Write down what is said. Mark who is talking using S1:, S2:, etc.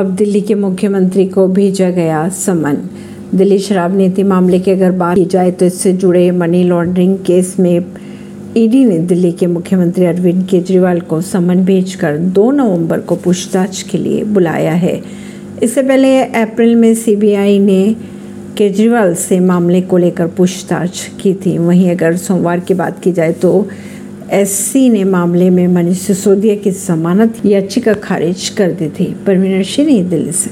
S1: अब दिल्ली के मुख्यमंत्री को भेजा गया समन। दिल्ली शराब नीति मामले की अगर बात की जाए तो इससे जुड़े मनी लॉन्ड्रिंग केस में ईडी ने दिल्ली के मुख्यमंत्री अरविंद केजरीवाल को समन भेजकर 2 नवंबर को पूछताछ के लिए बुलाया है। इससे पहले अप्रैल में सीबीआई ने केजरीवाल से मामले को लेकर पूछताछ की थी। वहीं अगर सोमवार की बात की जाए तो एससी ने मामले में मनीष सिसोदिया की जमानत याचिका खारिज कर दी थी। परवीन सिंह दिल्ली से।